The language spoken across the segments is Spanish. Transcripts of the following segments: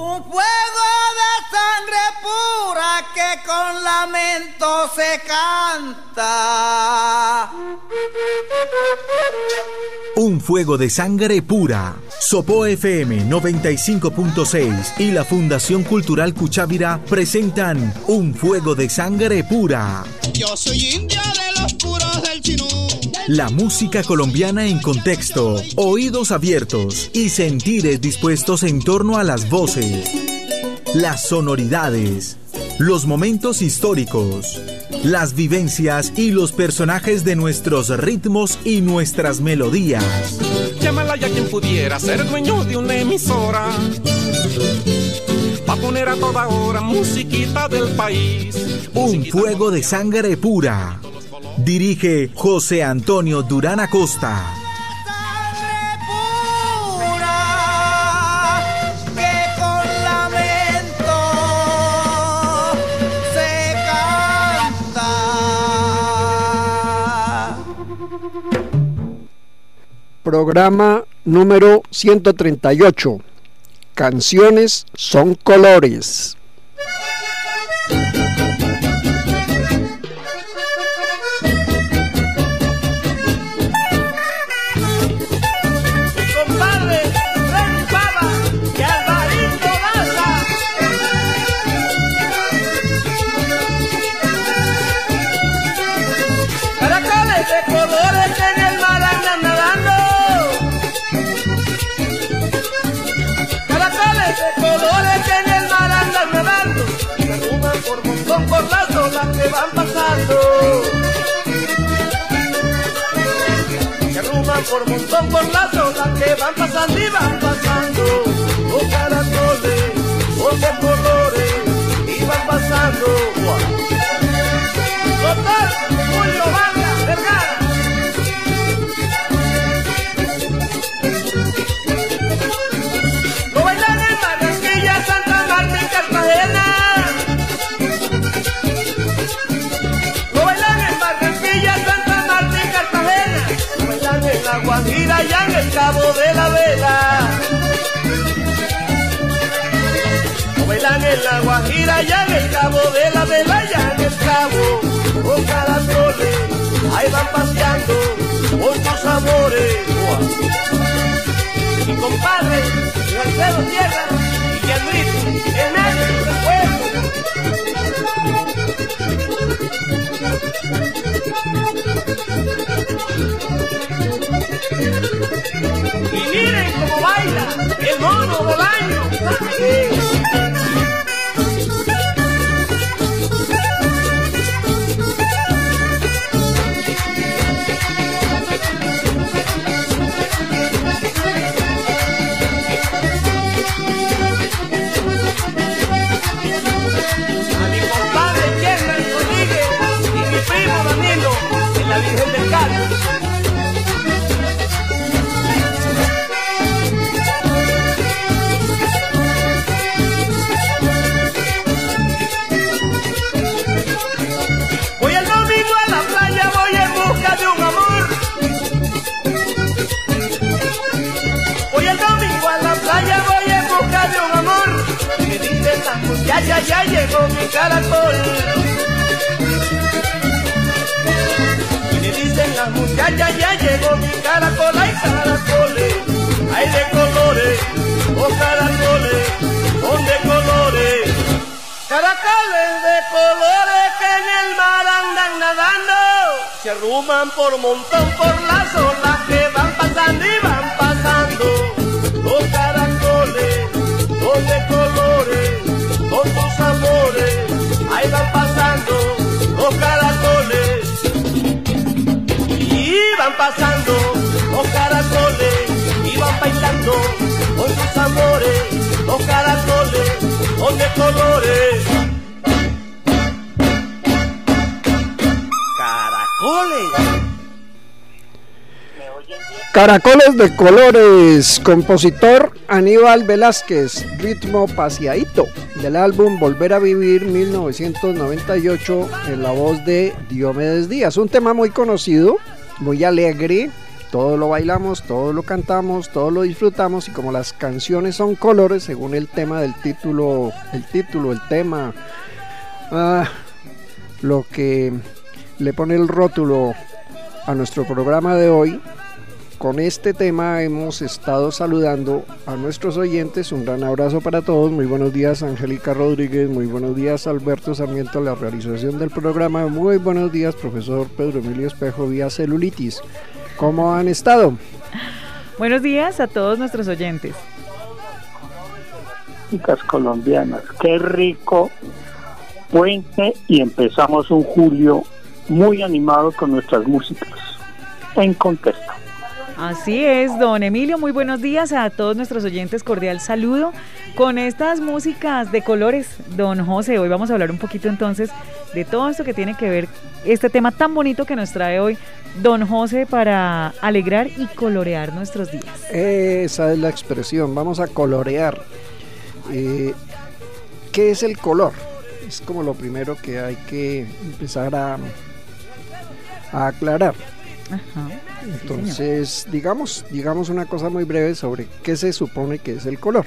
Un fuego de sangre pura que con lamento se canta. Un fuego de sangre pura. Sopo FM 95.6 y la Fundación Cultural Cuchávira presentan Un fuego de sangre pura. Yo soy india de los puros del chinú. La música colombiana en contexto, oídos abiertos y sentires dispuestos en torno a las voces, las sonoridades, los momentos históricos, las vivencias y los personajes de nuestros ritmos y nuestras melodías. Llámala ya quien pudiera ser dueño de una emisora. Va a poner a toda hora musiquita del país. Un fuego de sangre pura. Dirige José Antonio Durán Acosta. Programa número 138. Canciones son colores. Que van pasando. Se arruman por montón por las olas que van pasando y van pasando. Oh caracoles, oh colores, y van pasando. Doctor Julio Vargas. Y en el Cabo de la Vela. Lo bailan en La Guajira y en el Cabo de la Vela y en el Cabo. Con caracoles, ahí van paseando con tus amores. Mi compadre, Alfredo Tierra y Yandrito, el negro cómo baila el mono del año. La muchacha, ya llegó mi caracol. Y me dicen las muchachas, ya llegó mi caracol. Hay caracoles, hay de colores, oh caracoles, son de colores. Caracoles de colores que en el mar andan nadando, se arruman por montón por las olas que van pasando y van pasando. Ahí van pasando los caracoles. Y van pasando los caracoles, y van bailando con sus amores, los caracoles son de colores. Caracoles. Caracoles de colores, compositor Aníbal Velázquez, ritmo paseadito, del álbum Volver a Vivir 1998, en la voz de Diomedes Díaz. Un tema muy conocido, muy alegre, todo lo bailamos, todo lo cantamos, todo lo disfrutamos y como las canciones son colores según el tema del título, el título, el tema, ah, lo que le pone el rótulo a nuestro programa de hoy, con este tema hemos estado saludando a nuestros oyentes. Un gran abrazo para todos. Muy buenos días, Angélica Rodríguez. Muy buenos días, Alberto Sarmiento, la realización del programa. Muy buenos días, profesor Pedro Emilio Espejo, vía celulitis. ¿Cómo han estado? Buenos días a todos nuestros oyentes. Chicas colombianas, qué rico puente y empezamos un julio muy animado con nuestras músicas en contexto. Así es, don Emilio, muy buenos días a todos nuestros oyentes, cordial saludo. Con estas músicas de colores, don José, hoy vamos a hablar un poquito entonces de todo esto que tiene que ver, este tema tan bonito que nos trae hoy don José para alegrar y colorear nuestros días. Esa es la expresión, vamos a colorear. Eh, ¿Qué es el color? Es como lo primero que hay que empezar a, a aclarar. Ajá. Entonces, digamos, digamos una cosa muy breve sobre qué se supone que es el color.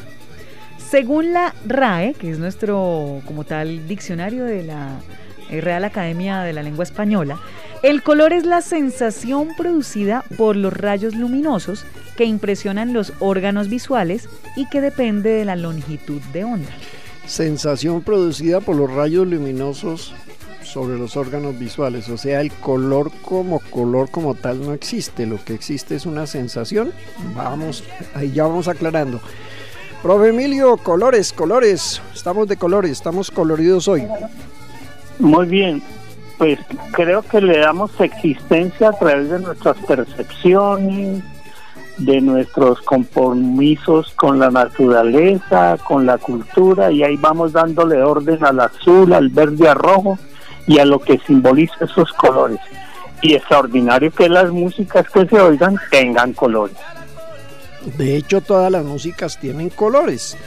Según la RAE, que es nuestro como tal diccionario de la eh, Real Academia de la Lengua Española, el color es la sensación producida por los rayos luminosos que impresionan los órganos visuales y que depende de la longitud de onda. Sensación producida por los rayos luminosos sobre los órganos visuales, o sea, el color como color como tal no existe, lo que existe es una sensación. Vamos, ahí ya vamos aclarando. Profe Emilio, colores, colores, estamos de colores, estamos coloridos hoy. Muy bien, pues creo que le damos existencia a través de nuestras percepciones, de nuestros compromisos con la naturaleza, con la cultura, y ahí vamos dándole orden al azul, al verde, al rojo, y a lo que simboliza esos colores. Y extraordinario que las músicas que se oigan tengan colores. De hecho, todas las músicas tienen colores.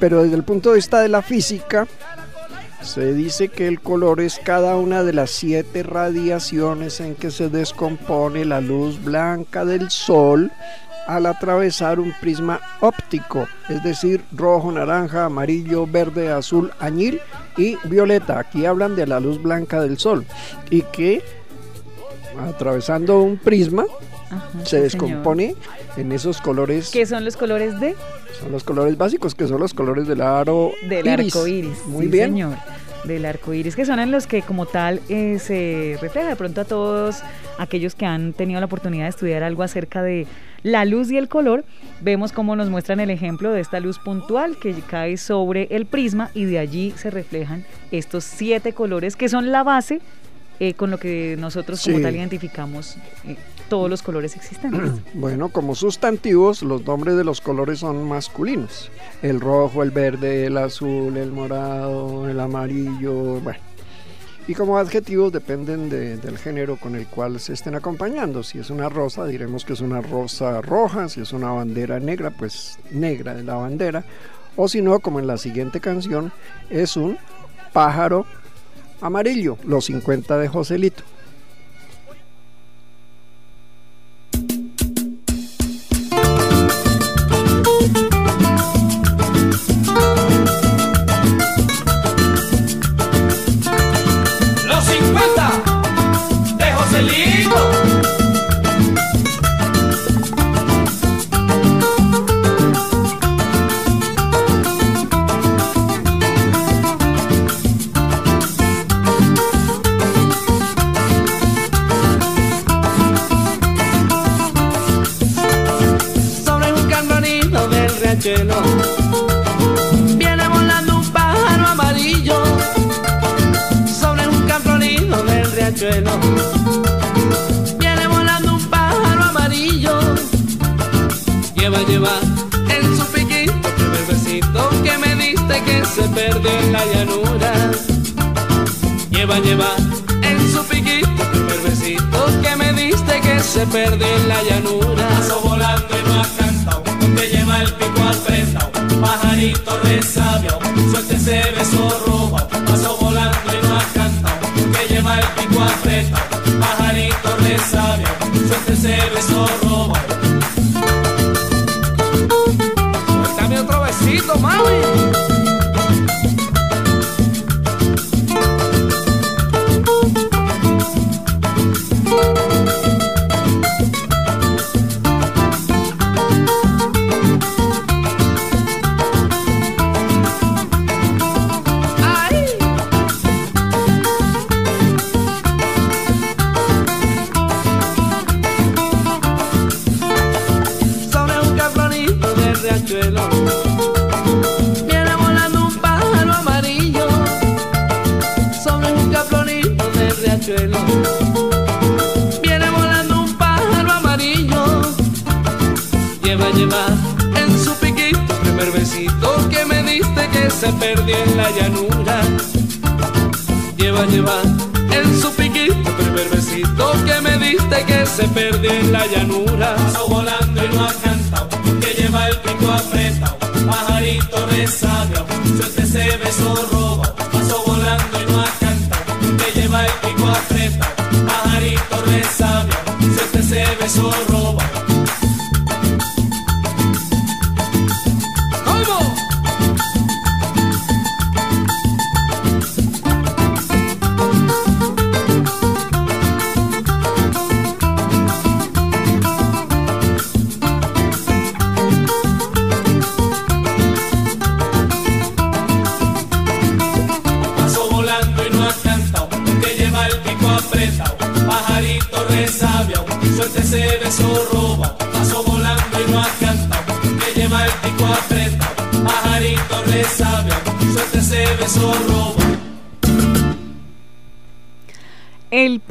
Pero desde el punto de vista de la física, se dice que el color es cada una de las siete radiaciones en que se descompone la luz blanca del sol al atravesar un prisma óptico, es decir, rojo, naranja, amarillo, verde, azul, añil y violeta. Aquí hablan de la luz blanca del sol y que atravesando un prisma se descompone en esos colores. ¿Qué son los colores de? Son los colores básicos, que son los colores del aro del arco iris. Muy bien. Señor del arco iris, que son en los que como tal eh, se refleja de pronto a todos aquellos que han tenido la oportunidad de estudiar algo acerca de la luz y el color, vemos cómo nos muestran el ejemplo de esta luz puntual que cae sobre el prisma y de allí se reflejan estos siete colores que son la base eh, con lo que nosotros como tal identificamos eh, todos los colores existentes. Bueno, como sustantivos, los nombres de los colores son masculinos. El rojo, el verde, el azul, el morado, el amarillo, bueno y como adjetivos dependen del género con el cual se estén acompañando. Si es una rosa, diremos que es una rosa roja, si es una bandera negra, pues negra de la bandera, o si no, como en la siguiente canción, es un pájaro amarillo, los 50 de Joselito. Se perdió en la llanura. Lleva, lleva en su piquito primer besito que me diste que se perdió en la llanura. Paso volando y no ha cantado, que lleva el pico apretado, pajarito resabio, suerte ese beso roba. Paso volando y no ha que lleva el pico apretado, pajarito resabio, suerte ese beso roba.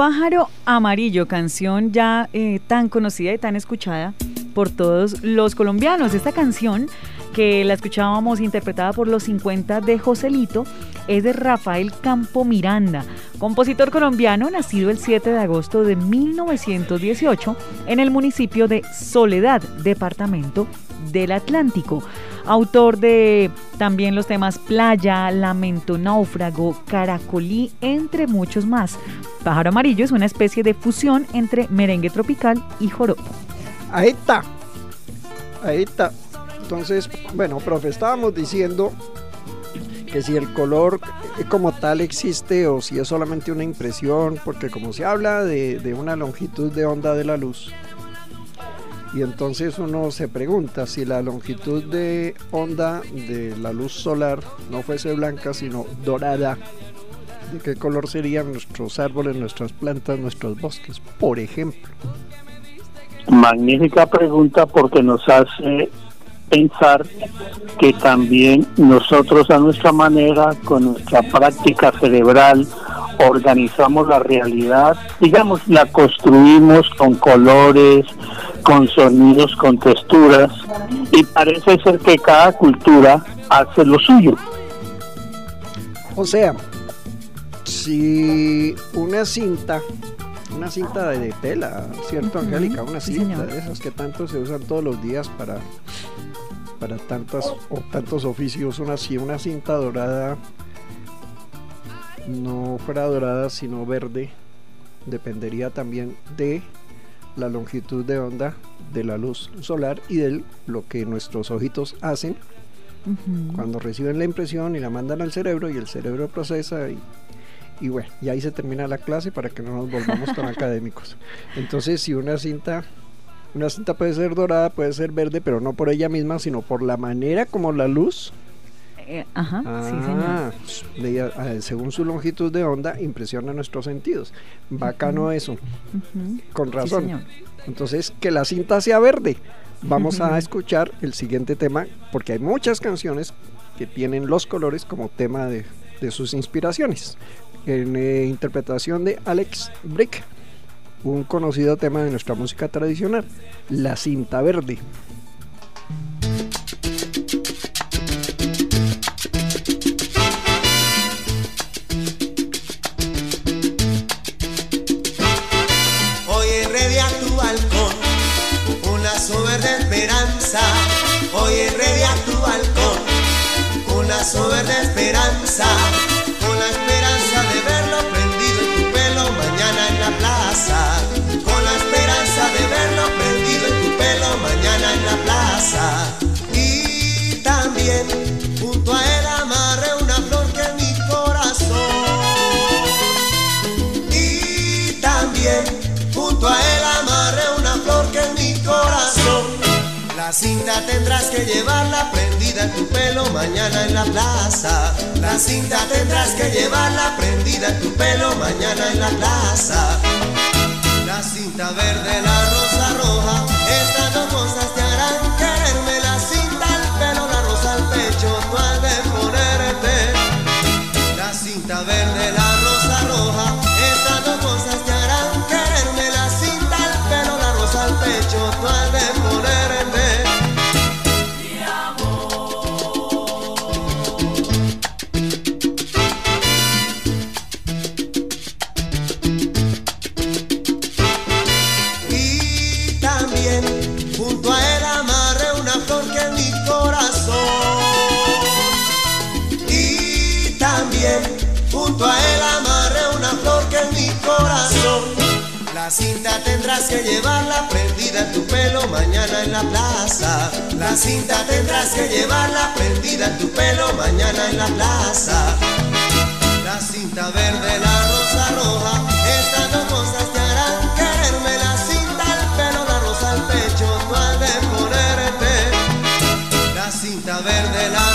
Pájaro amarillo, canción ya eh, tan conocida y tan escuchada por todos los colombianos. Esta canción que la escuchábamos interpretada por los 50 de Joselito es de Rafael Campo Miranda, compositor colombiano nacido el 7 de agosto de 1918 en el municipio de Soledad, departamento del Atlántico. Autor de también los temas Playa, Lamento Náufrago, Caracolí, entre muchos más. Pájaro Amarillo es una especie de fusión entre merengue tropical y joropo. Ahí está. Ahí está. Entonces, bueno, profe, estábamos diciendo que si el color como tal existe o si es solamente una impresión, porque como se habla de, de una longitud de onda de la luz, y entonces uno se pregunta si la longitud de onda de la luz solar no fuese blanca, sino dorada, ¿de qué color serían nuestros árboles, nuestras plantas, nuestros bosques, por ejemplo? Magnífica pregunta porque nos hace pensar que también nosotros a nuestra manera, con nuestra práctica cerebral, organizamos la realidad, digamos, la construimos con colores, con sonidos, con texturas, y parece ser que cada cultura hace lo suyo. O sea, si una cinta, una cinta de tela, ¿cierto, Angélica? Una cinta de esas que tanto se usan todos los días para para tantas o tantos oficios, una una cinta dorada no fuera dorada sino verde, dependería también de la longitud de onda de la luz solar y de lo que nuestros ojitos hacen cuando reciben la impresión y la mandan al cerebro y el cerebro procesa y, y bueno, y ahí se termina la clase para que no nos volvamos tan académicos. Entonces, si una cinta una cinta puede ser dorada, puede ser verde, pero no por ella misma, sino por la manera como la luz eh, ajá, sí, señor. Ah, según su longitud de onda, impresiona nuestros sentidos. Bacano eso. Con razón. Entonces, que la cinta sea verde. Vamos a escuchar el siguiente tema, porque hay muchas canciones que tienen los colores como tema de, sus inspiraciones. En eh, interpretación de Alex Brick, un conocido tema de nuestra música tradicional, la cinta verde. danza. Cinta tendrás que llevarla prendida en tu pelo mañana en la plaza. La cinta tendrás que llevarla prendida en tu pelo mañana en la plaza. La cinta verde, la rosa roja, estas dos junto a él amarré una flor que en mi corazón. Y también junto a él amarré una flor que en mi corazón. La cinta tendrás que llevarla prendida en tu pelo mañana en la plaza. La cinta tendrás que llevarla prendida en tu pelo mañana en la plaza. La cinta verde, la rosa roja, estas dos cosas te Cinta verde, la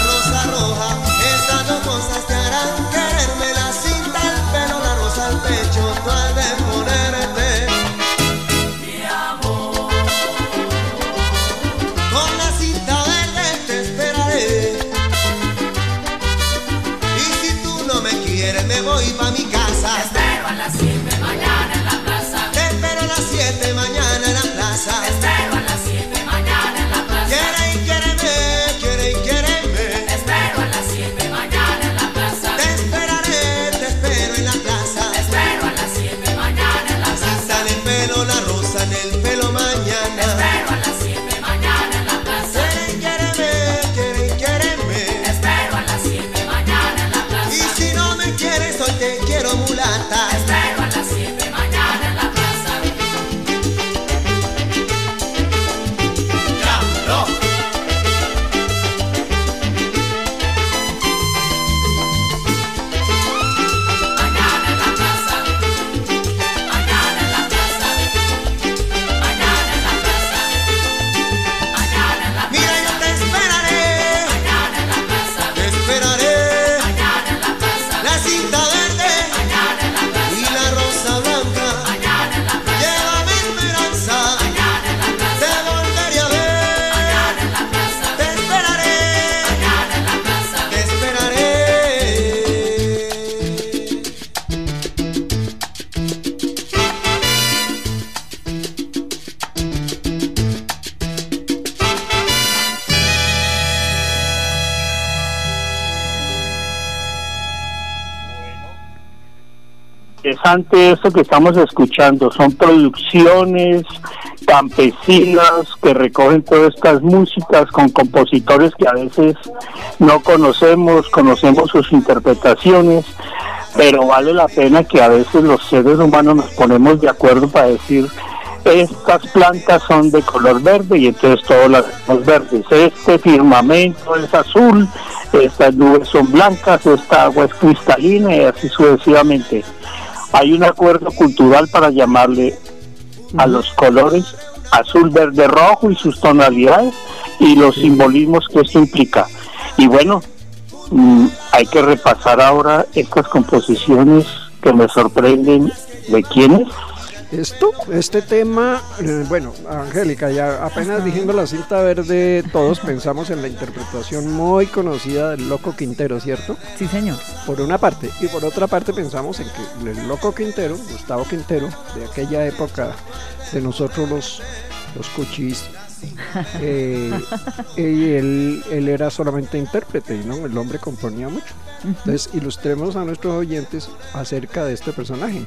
interesante esto que estamos escuchando. Son producciones campesinas que recogen todas estas músicas con compositores que a veces no conocemos, conocemos sus interpretaciones, pero vale la pena que a veces los seres humanos nos ponemos de acuerdo para decir estas plantas son de color verde y entonces todas las vemos verdes. Este firmamento es azul, estas nubes son blancas, esta agua es cristalina y así sucesivamente. Hay un acuerdo cultural para llamarle a los colores azul, verde, rojo y sus tonalidades y los simbolismos que esto implica. Y bueno, mm, hay que repasar ahora estas composiciones que me sorprenden de quiénes. Esto, este tema, eh, bueno, Angélica, ya apenas dijimos la cinta verde, todos pensamos en la interpretación muy conocida del Loco Quintero, ¿cierto? Sí, señor. Por una parte, y por otra parte pensamos en que el Loco Quintero, Gustavo Quintero, de aquella época de nosotros los, los cuchis, eh, y él, él era solamente intérprete, ¿no? El hombre componía mucho. Entonces, ilustremos a nuestros oyentes acerca de este personaje.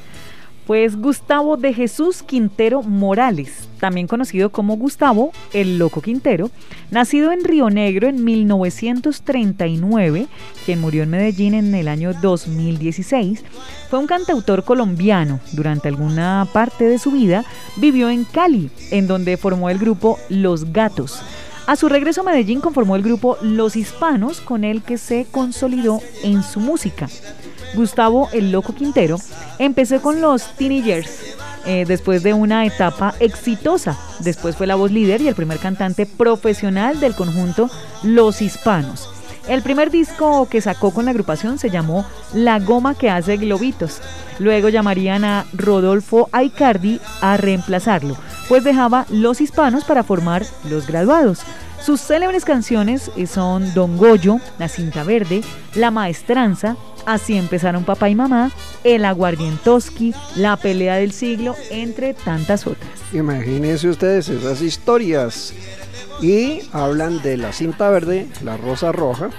Pues Gustavo de Jesús Quintero Morales, también conocido como Gustavo el Loco Quintero, nacido en Río Negro en 1939, quien murió en Medellín en el año 2016, fue un cantautor colombiano. Durante alguna parte de su vida vivió en Cali, en donde formó el grupo Los Gatos. A su regreso a Medellín conformó el grupo Los Hispanos, con el que se consolidó en su música. Gustavo el Loco Quintero empezó con los Teenagers eh, después de una etapa exitosa Después fue la voz líder y el primer cantante profesional del conjunto Los Hispanos. El primer disco que sacó con la agrupación se llamó La Goma que hace globitos. Luego llamarían a Rodolfo Aicardi a reemplazarlo, pues dejaba Los Hispanos para formar Los Graduados. Sus célebres canciones son Don Goyo, La Cinta Verde, La Maestranza, Así empezaron papá y mamá, El Aguardientoski, La Pelea del Siglo, entre tantas otras. Imagínense ustedes esas historias. Y hablan de la cinta verde, la rosa roja,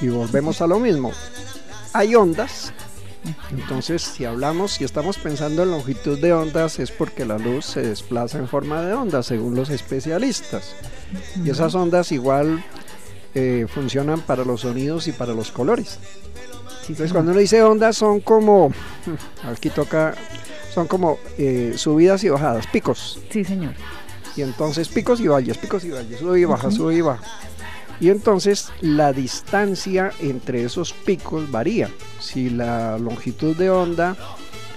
y volvemos a lo mismo. Hay ondas, entonces si hablamos, si estamos pensando en longitud de ondas, es porque la luz se desplaza en forma de ondas, según los especialistas. Y esas ondas igual eh, funcionan para los sonidos y para los colores. Entonces cuando uno dice ondas son como, aquí toca, son como eh, subidas y bajadas, picos. Sí, señor. Y entonces picos y valles, picos y valles, sube y baja, sube y baja. Y entonces la distancia entre esos picos varía. Si la longitud de onda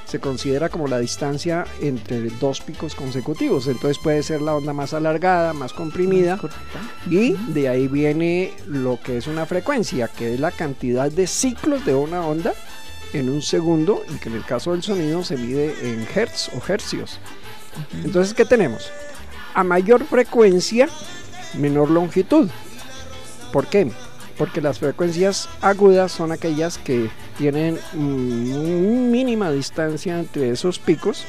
se considera como la distancia entre dos picos consecutivos. Entonces puede ser la onda más alargada, más comprimida. Y de ahí viene lo que es una frecuencia, que es la cantidad de ciclos de una onda en un segundo y que en el caso del sonido se mide en hertz o hercios. Entonces, ¿qué tenemos? A mayor frecuencia, menor longitud. ¿Por qué? Porque las frecuencias agudas son aquellas que tienen mínima distancia entre esos picos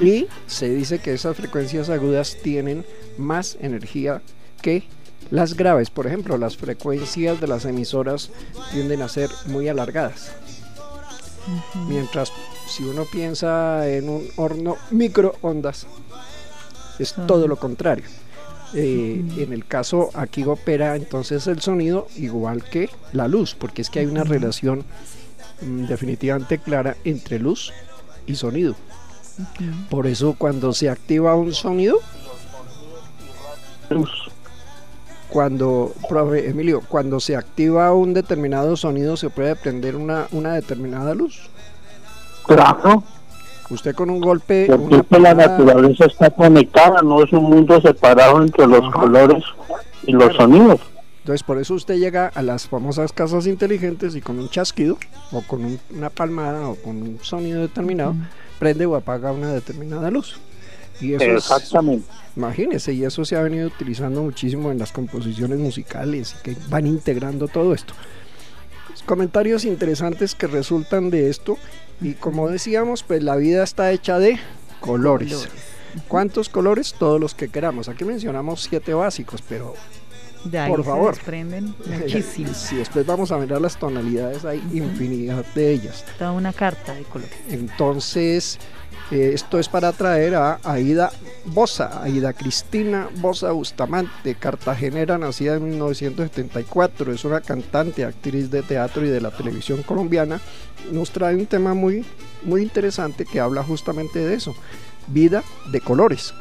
y se dice que esas frecuencias agudas tienen más energía que las graves. Por ejemplo, las frecuencias de las emisoras tienden a ser muy alargadas. Mientras si uno piensa en un horno microondas, es todo lo contrario. Eh, en el caso aquí opera entonces el sonido igual que la luz, porque es que hay una relación mm, definitivamente clara entre luz y sonido. Por eso cuando se activa un sonido, luz. Cuando, profe Emilio, cuando se activa un determinado sonido se puede prender una, una determinada luz. Claro. Usted con un golpe... Porque la naturaleza está conectada, no es un mundo separado entre los colores y los sonidos. Entonces por eso usted llega a las famosas casas inteligentes y con un chasquido o con una palmada o con un sonido determinado prende o apaga una determinada luz. Y eso Exactamente. imagínese, y eso se ha venido utilizando muchísimo en las composiciones musicales y que van integrando todo esto. Comentarios interesantes que resultan de esto y como decíamos, pues la vida está hecha de colores. ¿Cuántos colores? Todos los que queramos. Aquí mencionamos siete básicos, pero por favor. Se desprenden muchísimos. Si después vamos a mirar las tonalidades, hay infinidad de ellas. Toda una carta de colores. Entonces, eh, esto es para traer a Aida Bosa, Aida Cristina Bosa Bustamante, cartagenera, nacida en 1974, es una cantante, actriz de teatro y de la televisión colombiana. Nos trae un tema muy, muy interesante que habla justamente de eso, vida de colores.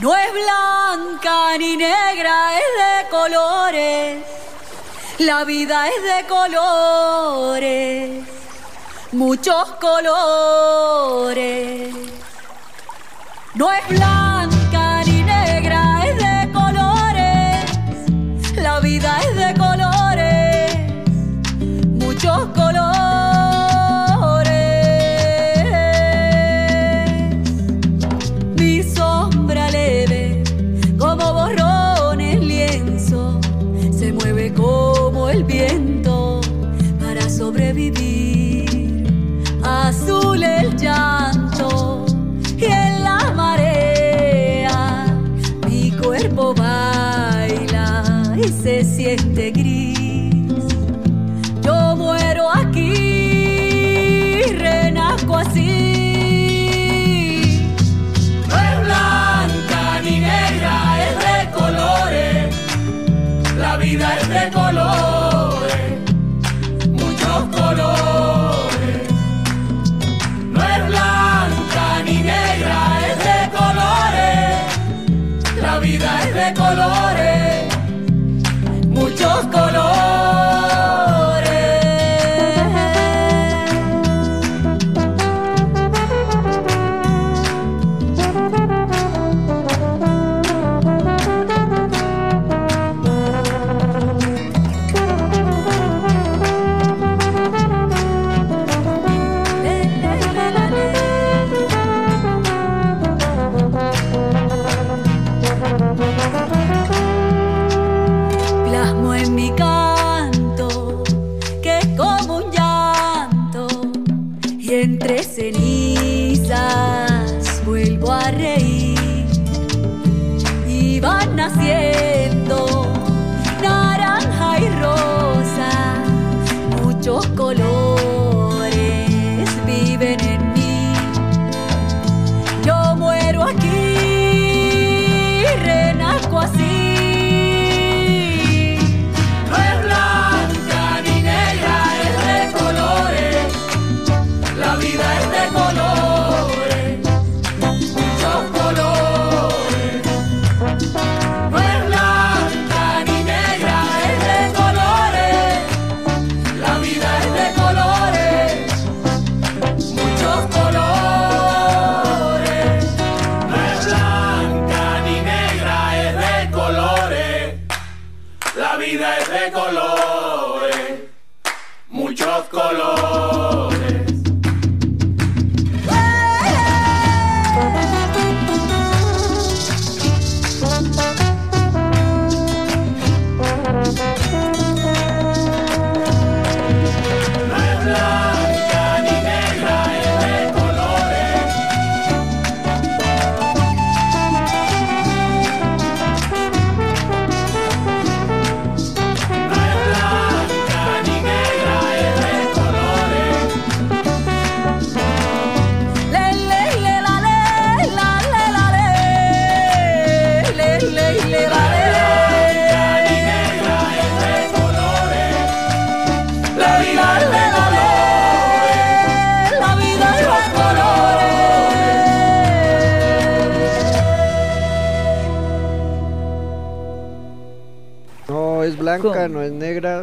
No es blanca ni negra, es de colores. La vida es de colores, muchos colores. No es blanca ni negra, es de colores. La vida es de y en la marea mi cuerpo baila y se siente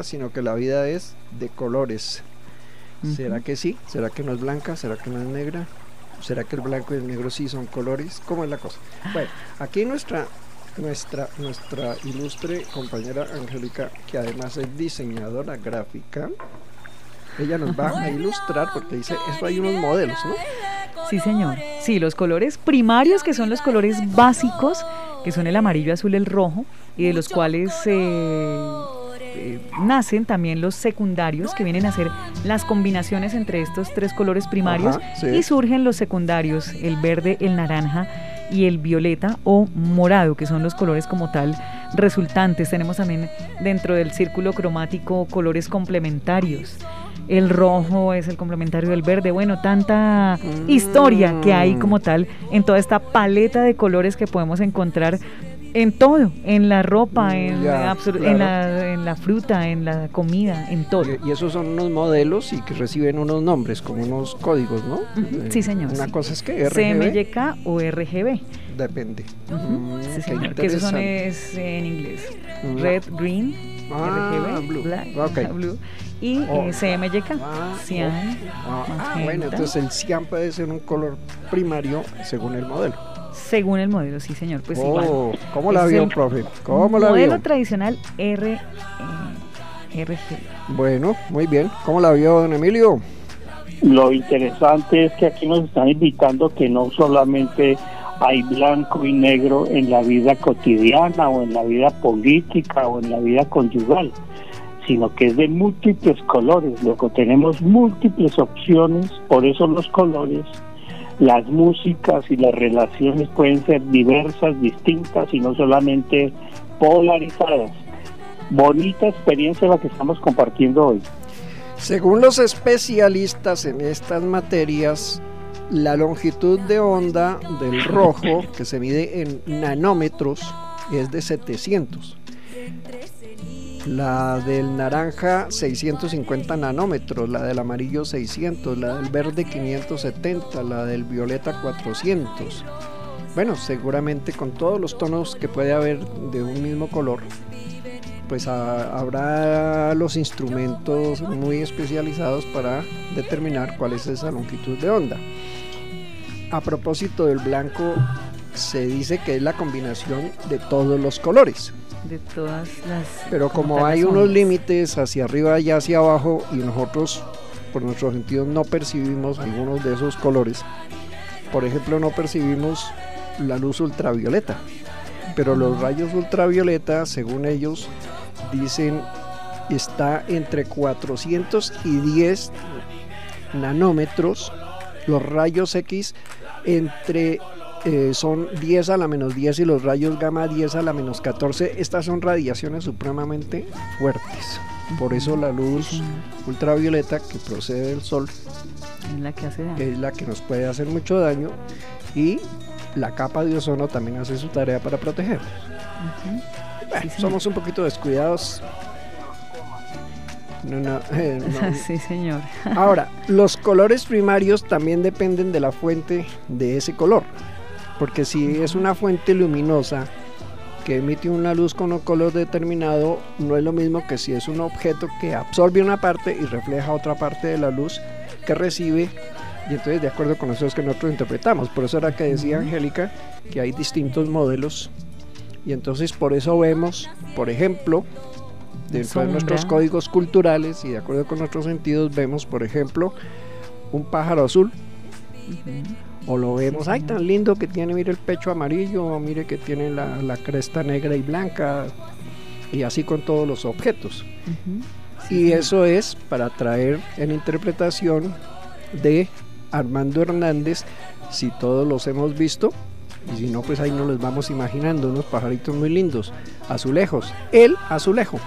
sino que la vida es de colores. ¿Será que sí? ¿Será que no es blanca? ¿Será que no es negra? ¿Será que el blanco y el negro sí son colores? ¿Cómo es la cosa? Bueno, aquí nuestra nuestra nuestra ilustre compañera Angélica, que además es diseñadora gráfica, ella nos va a ilustrar porque dice, eso hay unos modelos, ¿no? Sí, señor. Sí, los colores primarios, que son los colores básicos, que son el amarillo, azul, el rojo, y de los cuales eh, eh, nacen también los secundarios, que vienen a ser las combinaciones entre estos tres colores primarios, Ajá, sí. y surgen los secundarios, el verde, el naranja y el violeta o morado, que son los colores como tal resultantes. Tenemos también dentro del círculo cromático colores complementarios. El rojo es el complementario del verde. Bueno, tanta historia que hay como tal en toda esta paleta de colores que podemos encontrar en todo, en la ropa, en, Ya, absolu- claro. en, la, en la fruta, en la comida, en todo. Y, y esos son unos modelos y que reciben unos nombres, como unos códigos, ¿no? Eh, Sí, señor. Una sí. cosa es que RGB CMYK o RGB. depende. Mm, sí, señor. Que esos son es en inglés. Mm. Red, green, Ah, RGB, blue. black, Ok. blue. Y Oh, eh, CMYK, ah, cian, Ah, ah, bueno, entonces el cian puede ser un color primario según el modelo. Según el modelo, sí señor, pues oh, igual. ¿Cómo la Es vio, el profe? ¿Cómo la modelo vio? tradicional R, eh, RGB. Bueno, muy bien. ¿Cómo la vio, don Emilio? Lo interesante es que aquí nos están invitando que no solamente hay blanco y negro en la vida cotidiana o en la vida política o en la vida conyugal, sino que es de múltiples colores. Luego tenemos múltiples opciones, por eso los colores, las músicas y las relaciones pueden ser diversas, distintas y no solamente polarizadas. Bonita experiencia la que estamos compartiendo hoy. Según los especialistas en estas materias, la longitud de onda del rojo, que se mide en nanómetros, es de 700. La del naranja 650 nanómetros, la del amarillo 600, la del verde 570, la del violeta 400. bueno, seguramente con todos los tonos que puede haber de un mismo color, pues habrá los instrumentos muy especializados para determinar cuál es esa longitud de onda. A propósito del blanco, se dice que es la combinación de todos los colores. De todas las. Pero como hay unos límites hacia arriba y hacia abajo y nosotros por nuestros sentidos no percibimos algunos de esos colores, por ejemplo no percibimos la luz ultravioleta, pero los rayos ultravioleta según ellos dicen está entre 410 nanómetros, los rayos X entre eh, son 10 a la menos 10 y los rayos gamma 10 a la menos 14. Estas son radiaciones supremamente fuertes. Por eso la luz ultravioleta que procede del sol Es la que hace daño. es la que nos puede hacer mucho daño y la capa de ozono también hace su tarea para protegernos. Bueno, Sí, somos un poquito descuidados. No, no, eh, no. sí, señor. Ahora, los colores primarios también dependen de la fuente de ese color. Porque si es una fuente luminosa que emite una luz con un color determinado, no es lo mismo que si es un objeto que absorbe una parte y refleja otra parte de la luz que recibe. Y entonces, de acuerdo con eso es que nosotros interpretamos. Por eso era que decía Angélica que hay distintos modelos. Y entonces por eso vemos, por ejemplo, dentro de nuestros códigos culturales y de acuerdo con nuestros sentidos, vemos, por ejemplo, un pájaro azul. O lo vemos, ay, tan lindo que tiene, mire el pecho amarillo, mire que tiene la, la cresta negra y blanca, y así con todos los objetos. Y eso es para traer en interpretación de Armando Hernández, si todos los hemos visto, y si no, pues ahí nos los vamos imaginando, unos pajaritos muy lindos, azulejos, el azulejo.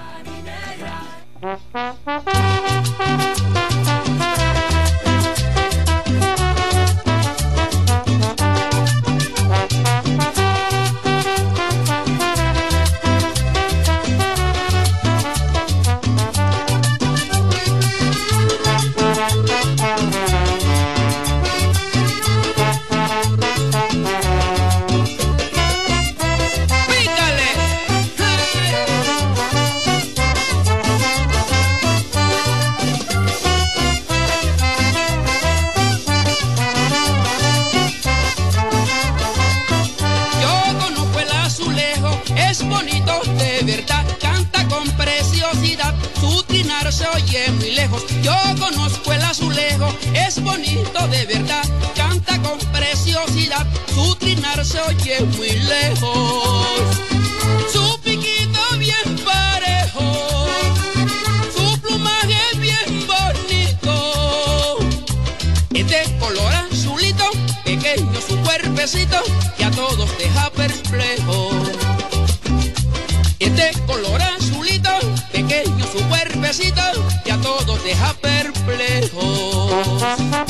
Bonito de verdad, canta con preciosidad, su trinar se oye muy lejos. Su piquito bien parejo, su plumaje bien bonito. Es de color azulito, pequeño su cuerpecito, que a todos deja perplejo. Es de color azulito, pequeño su cuerpecito, que a todos deja perplejos. Todo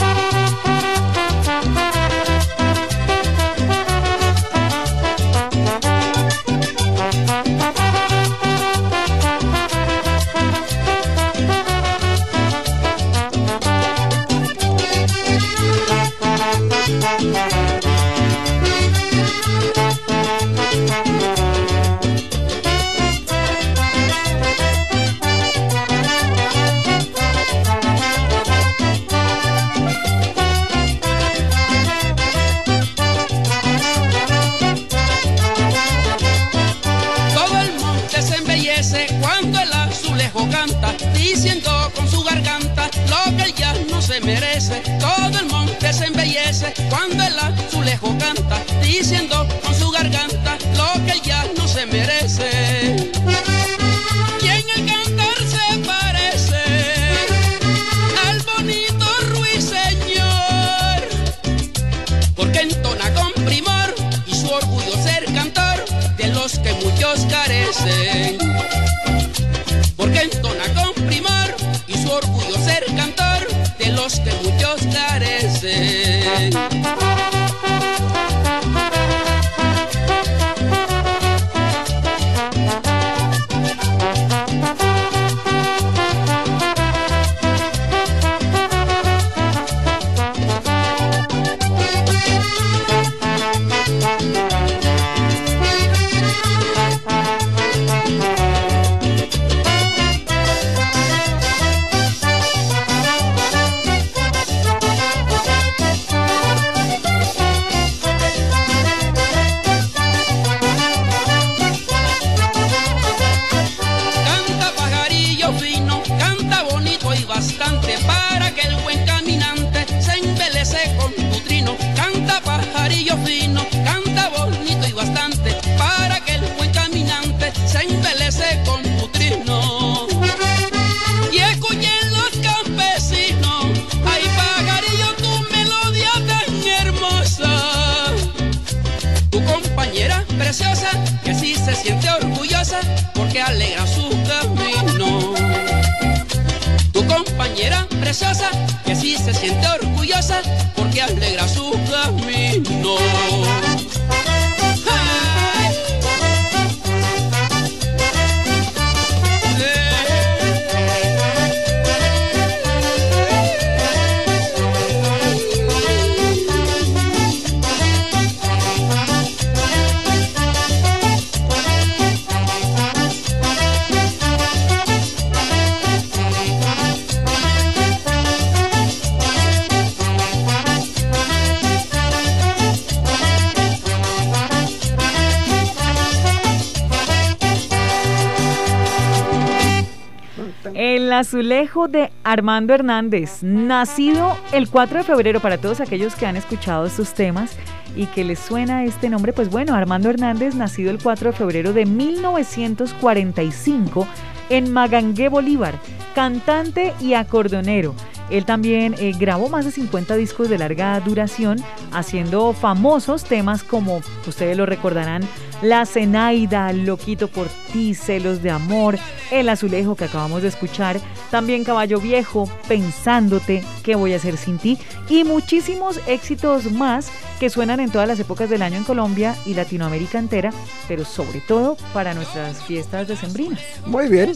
azulejo de Armando Hernández, nacido el 4 de febrero para todos aquellos que han escuchado estos temas y que les suena este nombre, pues bueno, Armando Hernández, nacido el 4 de febrero de 1945 en Magangué, Bolívar, cantante y acordeonero. Él también eh, grabó más de 50 discos de larga duración, haciendo famosos temas como, ustedes lo recordarán, La Zenaida, Loquito por ti, Celos de Amor, El Azulejo que acabamos de escuchar, también Caballo Viejo, Pensándote, ¿Qué voy a hacer sin ti? Y muchísimos éxitos más que suenan en todas las épocas del año en Colombia y Latinoamérica entera, pero sobre todo para nuestras fiestas decembrinas. Muy bien.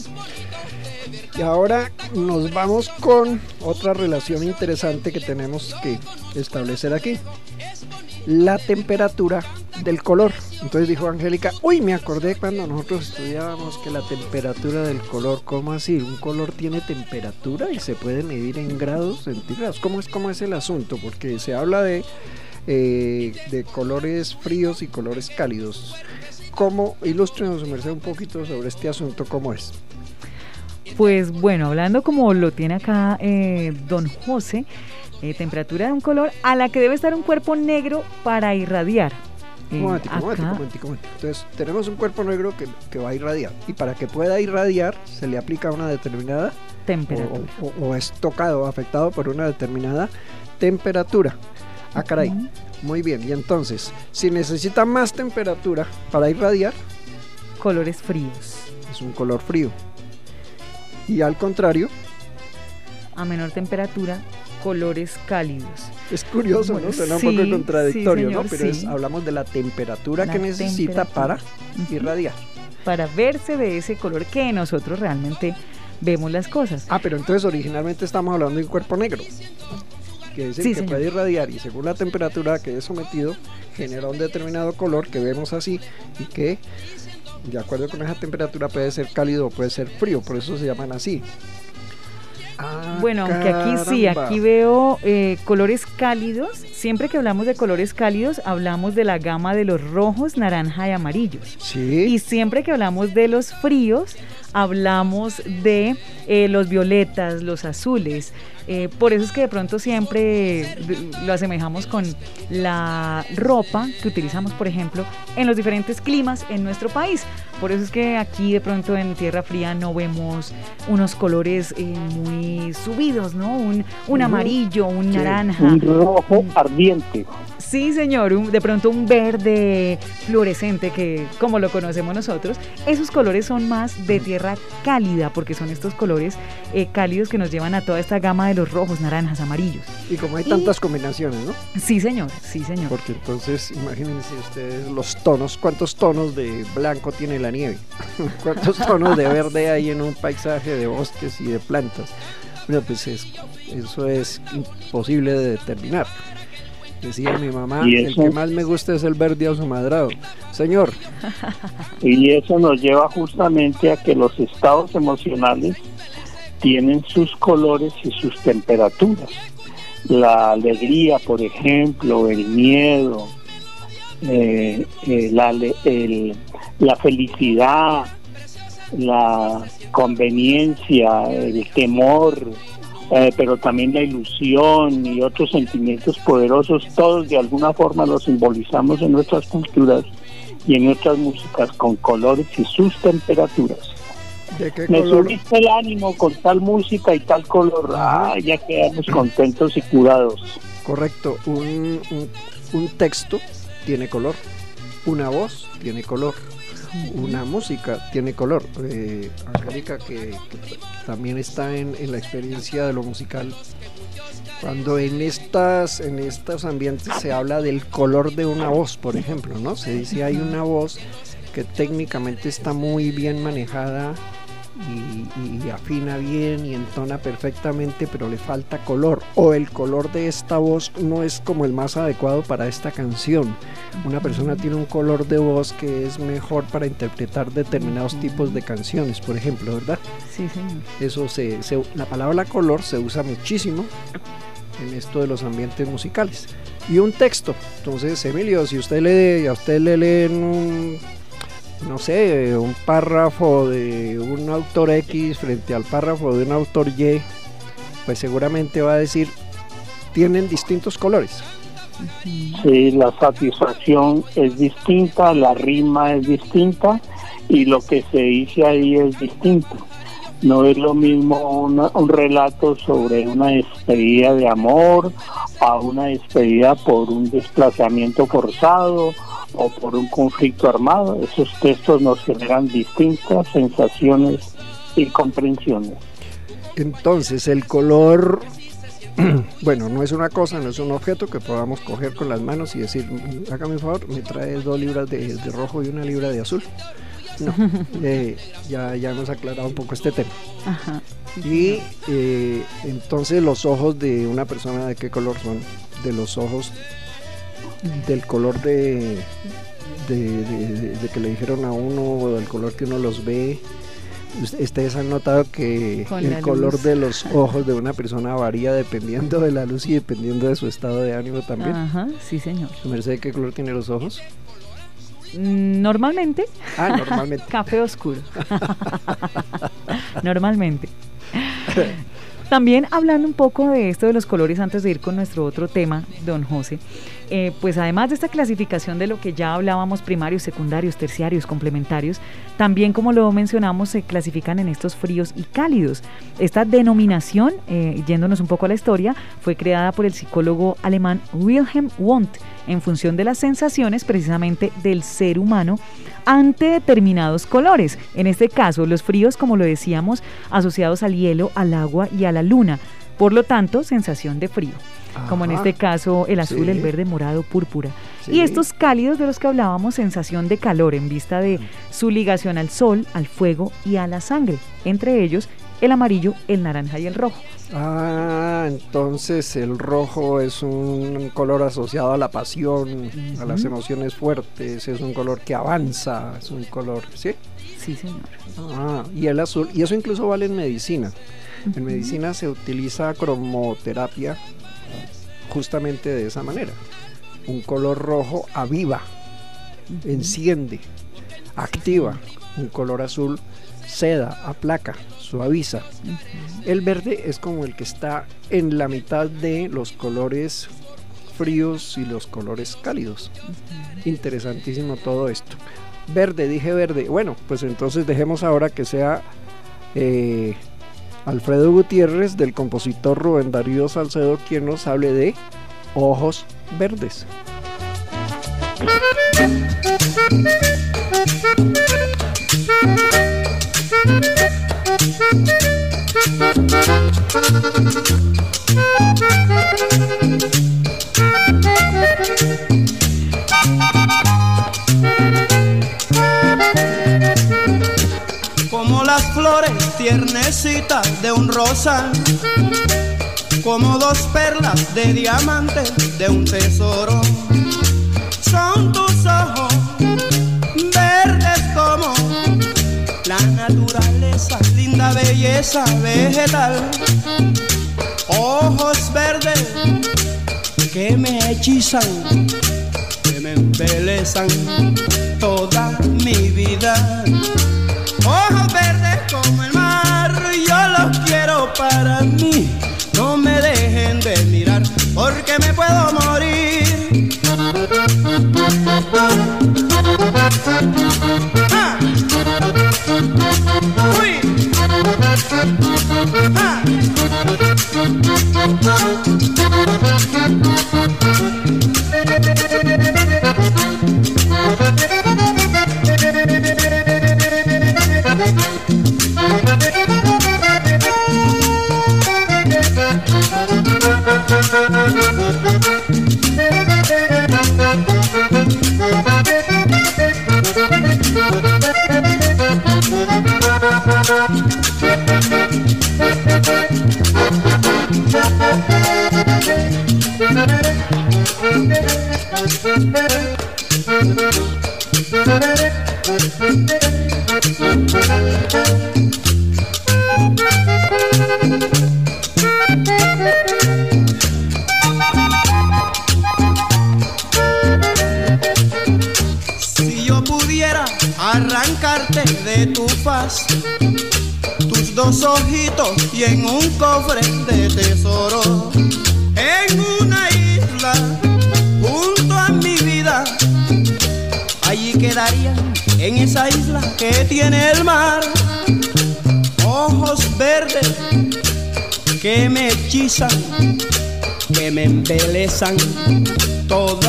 Y ahora nos vamos con otra relación interesante que tenemos que establecer aquí. La temperatura del color. Entonces dijo Angélica, uy, me acordé cuando nosotros estudiábamos que la temperatura del color, ¿cómo así? ¿Un color tiene temperatura y se puede medir en grados centígrados? ¿Cómo es, cómo es el asunto? Porque se habla de, eh, de colores fríos y colores cálidos. ¿Cómo? Ilústrenos, merced, un poquito sobre este asunto, ¿cómo es? Pues bueno, hablando como lo tiene acá eh, don José, eh, temperatura de un color a la que debe estar un cuerpo negro para irradiar. Eh, momentico, momentico, momentico. Entonces, tenemos un cuerpo negro que, que va a irradiar. Y para que pueda irradiar, se le aplica una determinada Temperatura. o, o- o es tocado, afectado por una determinada temperatura. Ah, caray. Muy bien. Y entonces, si necesita más temperatura para irradiar, Colores fríos. es un color frío. Y al contrario, A menor temperatura, colores cálidos. es curioso, Bueno, ¿no? Suena un sí, poco contradictorio, sí, ¿no? Pero es- hablamos de la temperatura La que necesita temperatura. para irradiar. Para verse de ese color que nosotros realmente vemos las cosas. Ah, pero entonces originalmente estamos hablando de un cuerpo negro. Que es el Sí, que señor. puede irradiar y según la temperatura que es sometido, genera un determinado color que vemos así y que de acuerdo con esa temperatura puede ser cálido o puede ser frío, por eso se llaman así. Ah, Bueno, aunque aquí sí, aquí veo eh, colores cálidos. Siempre que hablamos de colores cálidos, hablamos de la gama de los rojos, naranja y amarillos. Sí. Y siempre que hablamos de los fríos, hablamos de eh, los violetas, los azules. Eh, por eso es que de pronto siempre de- lo asemejamos con la ropa que utilizamos, por ejemplo, en los diferentes climas en nuestro país. Por eso es que aquí de pronto en Tierra Fría no vemos unos colores eh, muy subidos, ¿no? Un, un amarillo, un naranja. Un rojo ardiente. Sí, señor, un- de pronto un verde fluorescente que como lo conocemos nosotros, esos colores son más de tierra cálida porque son estos colores eh, cálidos que nos llevan a toda esta gama de los rojos, naranjas, amarillos. Y como hay Y- tantas combinaciones, ¿no? Sí, señor, sí, señor. Porque entonces, imagínense ustedes los tonos, cuántos tonos de blanco tiene la nieve, cuántos tonos de verde hay en un paisaje de bosques y de plantas. Bueno, pues es- eso es imposible de determinar. Decía mi mamá, Y el que más me gusta es el verde azumadrado. Señor, Y eso nos lleva justamente a que los estados emocionales tienen sus colores y sus temperaturas. La alegría, por ejemplo, el miedo, eh, eh, la, el- la felicidad, la conveniencia, el temor eh, pero también la ilusión y otros sentimientos poderosos, todos de alguna forma los simbolizamos en nuestras culturas y en nuestras músicas con colores y sus temperaturas. Me subiste el ánimo con tal música y tal color, ah, ya quedamos contentos y curados. Correcto, un, un, un texto tiene color, una voz tiene color, una música tiene color. Eh, que también está en, en la experiencia de lo musical, cuando en estas en estos ambientes se habla del color de una voz, por ejemplo, ¿no? Se dice hay una voz que técnicamente está muy bien manejada y, y afina bien y entona perfectamente, pero le falta color. O el color de esta voz no es como el más adecuado para esta canción. Una persona tiene un color de voz que es mejor para interpretar determinados tipos de canciones, por ejemplo, ¿verdad? Sí, señor. Eso se, se- la palabra color se usa muchísimo en esto de los ambientes musicales. Y un texto. Entonces, Emilio, si usted lee, a usted le leen un, no sé, un párrafo de un autor X frente al párrafo de un autor Y, pues seguramente va a decir, tienen distintos colores. Sí, la satisfacción es distinta, la rima es distinta y lo que se dice ahí es distinto. No es lo mismo una- un relato sobre una despedida de amor a una despedida por un desplazamiento forzado o por un conflicto armado. Esos textos nos generan distintas sensaciones y comprensiones. Entonces, el color, bueno, no es una cosa, no es un objeto que podamos coger con las manos y decir, "Mm, hágame un favor, me trae dos libras de, de rojo y una libra de azul. No, eh, ya, ya hemos aclarado un poco este tema. Ajá. Y eh, entonces los ojos de una persona, ¿de qué color son? De los ojos del color de, de, de- de- de que le dijeron a uno o del color que uno los ve. Ust- Ustedes han notado que Con el color luz. de los ojos de una persona varía dependiendo de la luz y dependiendo de su estado de ánimo también. Ajá, sí, señor. ¿Su merced qué color tiene los ojos? Mm, Normalmente. Ah, normalmente. Café oscuro. Normalmente. También hablando un poco de esto de los colores antes de ir con nuestro otro tema, don José, eh, pues además de esta clasificación de lo que ya hablábamos, primarios, secundarios, terciarios, complementarios, también como lo mencionamos, se clasifican en estos fríos y cálidos. Esta denominación, eh, yéndonos un poco a la historia, fue creada por el psicólogo alemán Wilhelm Wundt en función de las sensaciones precisamente del ser humano ante determinados colores. En este caso, los fríos, como lo decíamos, asociados al hielo, al agua y a la luna. Por lo tanto, sensación de frío. Como en este caso, el azul, Sí. el verde, morado, púrpura. Sí. Y estos cálidos de los que hablábamos, sensación de calor en vista de su ligación al sol, al fuego y a la sangre. Entre ellos, el amarillo, el naranja y el rojo. Ah, entonces el rojo es un color asociado a la pasión, a las emociones fuertes, es un color que avanza, es un color, ¿sí? Sí, señor. Ah, y el azul, y eso incluso vale en medicina. En medicina se utiliza cromoterapia justamente de esa manera. Un color rojo aviva, enciende, activa. Un color azul seda, aplaca, suaviza. El verde es como el que está en la mitad de los colores fríos y los colores cálidos. Interesantísimo todo esto. Verde, dije verde. Bueno, pues entonces dejemos ahora que sea eh, Alfredo Gutiérrez del compositor Rubén Darío Salcedo quien nos hable de ojos verdes. como las flores tiernecitas de un rosal, como dos perlas de diamante de un tesoro. La naturaleza, linda belleza vegetal. Ojos verdes que me hechizan, que me embelezan toda mi vida. Ojos verdes como el mar, yo los quiero para mí. No me dejen de mirar porque me puedo morir. Si toda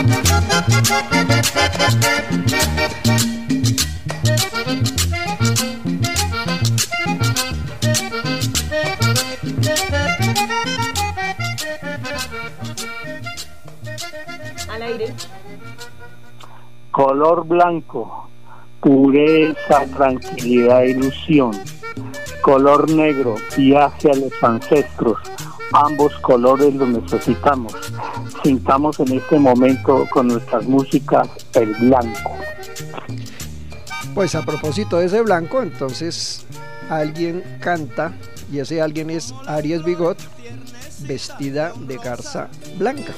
Al aire. Color blanco, pureza, tranquilidad, ilusión. Color negro, viaje a los ancestros. Ambos colores los necesitamos. Sintamos en este momento con nuestras músicas el blanco. Pues a propósito de ese blanco, entonces alguien canta y ese alguien es Aries Bigot vestida de garza blanca.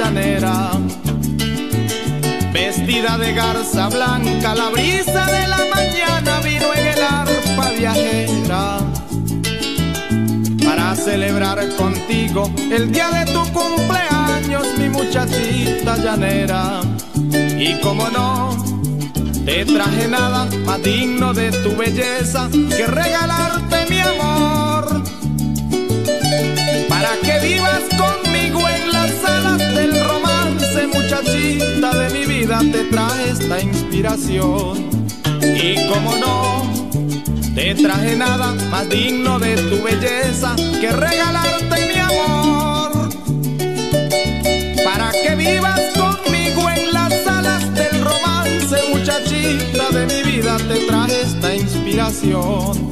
Llanera. Vestida de garza blanca, la brisa de la mañana vino en el arpa viajera para celebrar contigo el día de tu cumpleaños, mi muchachita llanera. Y como no, te traje nada más digno de tu belleza que regalarte mi amor. Para que vivas conmigo en salas del romance, muchachita de mi vida, te traje esta inspiración. Y como no, te traje nada más digno de tu belleza que regalarte mi amor. Para que vivas conmigo en las salas del romance, muchachita de mi vida, te traje esta inspiración.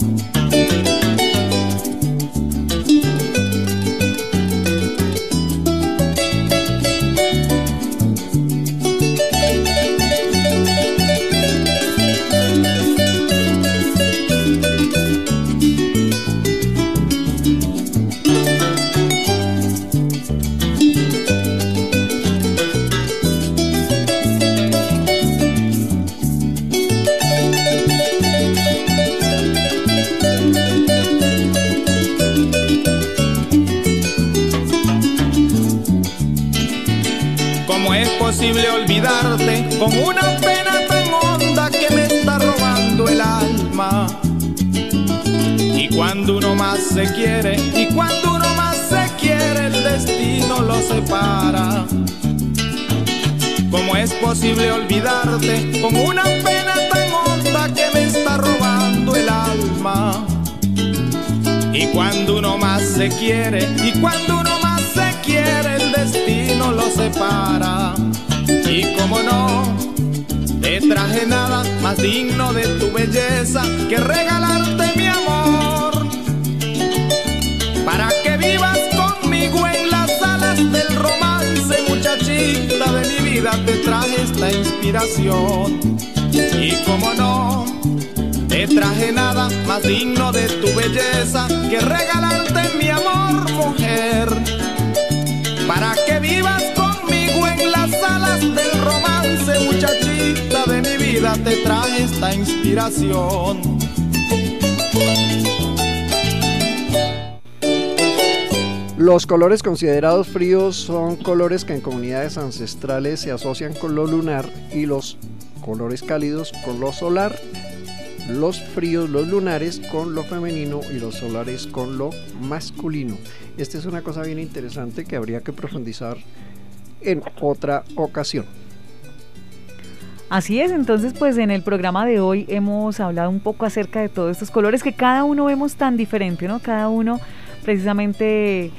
imposible olvidarte con una pena tan honda que me está robando el alma. Y cuando uno más se quiere, y cuando uno más se quiere, el destino lo separa. ¿Cómo es posible olvidarte con una pena tan honda que me está robando el alma? Y cuando uno más se quiere, y cuando uno más se quiere, el destino lo separa. No, te traje nada más digno de tu belleza que regalarte mi amor. Para que vivas conmigo en las alas del romance, muchachita de mi vida, te traje esta inspiración. Y como no, te traje nada más digno de tu belleza que regalarte mi amor, mujer. Para que vivas las alas del romance, muchachita de mi vida, te traje esta inspiración. Los colores considerados fríos son colores que en comunidades ancestrales se asocian con lo lunar y los colores cálidos con lo solar, los fríos, los lunares con lo femenino y los solares con lo masculino. Esta es una cosa bien interesante que habría que profundizar en otra ocasión. Así es, entonces pues en el programa de hoy hemos hablado un poco acerca de todos estos colores que cada uno vemos tan diferente, ¿no? Cada uno precisamente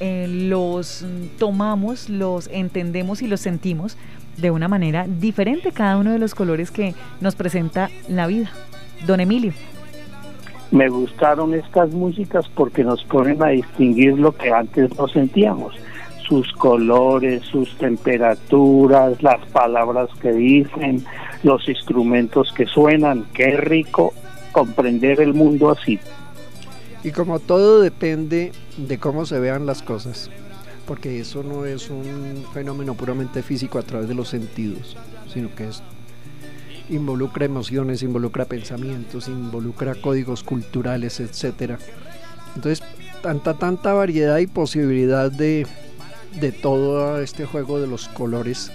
eh, los tomamos, los entendemos y los sentimos de una manera diferente cada uno de los colores que nos presenta la vida. Don Emilio. Me gustaron estas músicas porque nos ponen a distinguir lo que antes no sentíamos, sus colores, sus temperaturas, las palabras que dicen, los instrumentos que suenan. Qué rico comprender el mundo así. Y como todo depende de cómo se vean las cosas, porque eso no es un fenómeno puramente físico a través de los sentidos, sino que es involucra emociones, involucra pensamientos, involucra códigos culturales, etcétera. Entonces, tanta tanta variedad y posibilidad de, de todo este juego de los colores.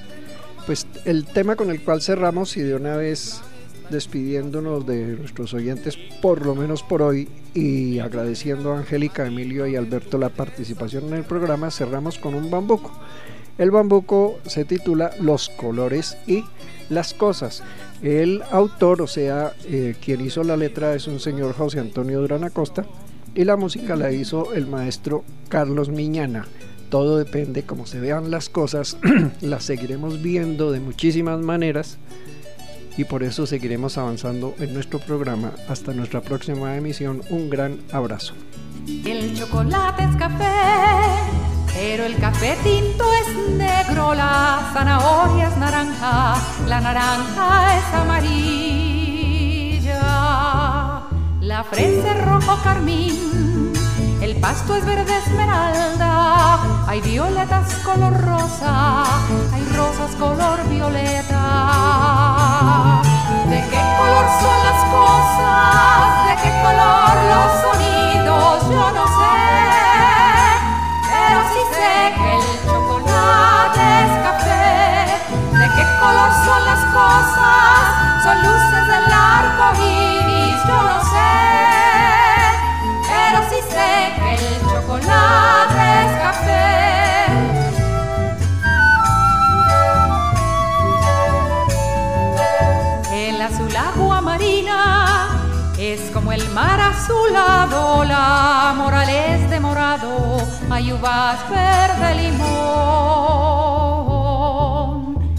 Pues el tema con el cual cerramos y de una vez despidiéndonos de nuestros oyentes, por lo menos por hoy, y agradeciendo a Angélica, Emilio y Alberto la participación en el programa, cerramos con un bambuco. El bambuco se titula Los colores y las cosas. El autor, o sea, eh, quien hizo la letra es un señor José Antonio Durán Acosta y la música la hizo el maestro Carlos Miñana. Todo depende cómo se vean las cosas, las seguiremos viendo de muchísimas maneras y por eso seguiremos avanzando en nuestro programa. Hasta nuestra próxima emisión, un gran abrazo. El chocolate es café, pero el café tinto es negro, la zanahoria es naranja, la naranja es amarilla, la fresa es rojo carmín, el pasto es verde esmeralda, hay violetas color rosa, hay rosas color violeta. ¿De qué color son las cosas? ¿De qué color los sonidos? Yo no sé, pero sí sé que el chocolate es café. ¿De qué color son las cosas? Son es como el mar azulado, la moral es de morado, hay uvas verde limón.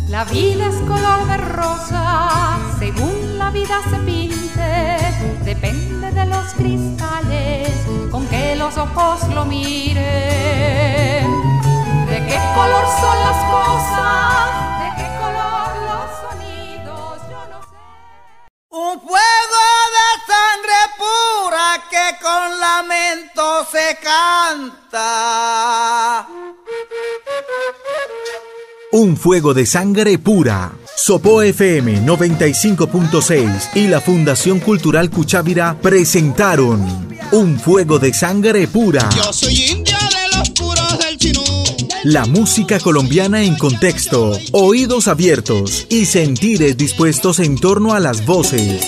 La vida es color de rosa, según la vida se pinte, depende de los cristales con que los ojos lo miren. ¿De qué color son las cosas? ¿De qué color los sonidos? Yo no sé. Un fuego se canta. Un fuego de sangre pura. Sopo FM 95.6 y la Fundación Cultural Cuchávira presentaron Un fuego de sangre pura. Yo soy india de los puros del chinú. La música colombiana en contexto, oídos abiertos y sentires dispuestos en torno a las voces,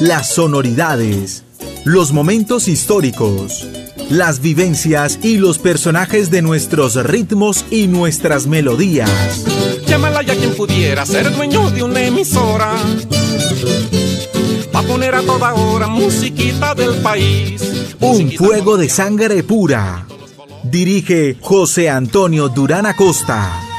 las sonoridades, los momentos históricos, las vivencias y los personajes de nuestros ritmos y nuestras melodías. Llámala ya quien pudiera ser dueño de una emisora. Va a poner a toda hora musiquita del país. Un fuego de sangre pura. Dirige José Antonio Durán Acosta.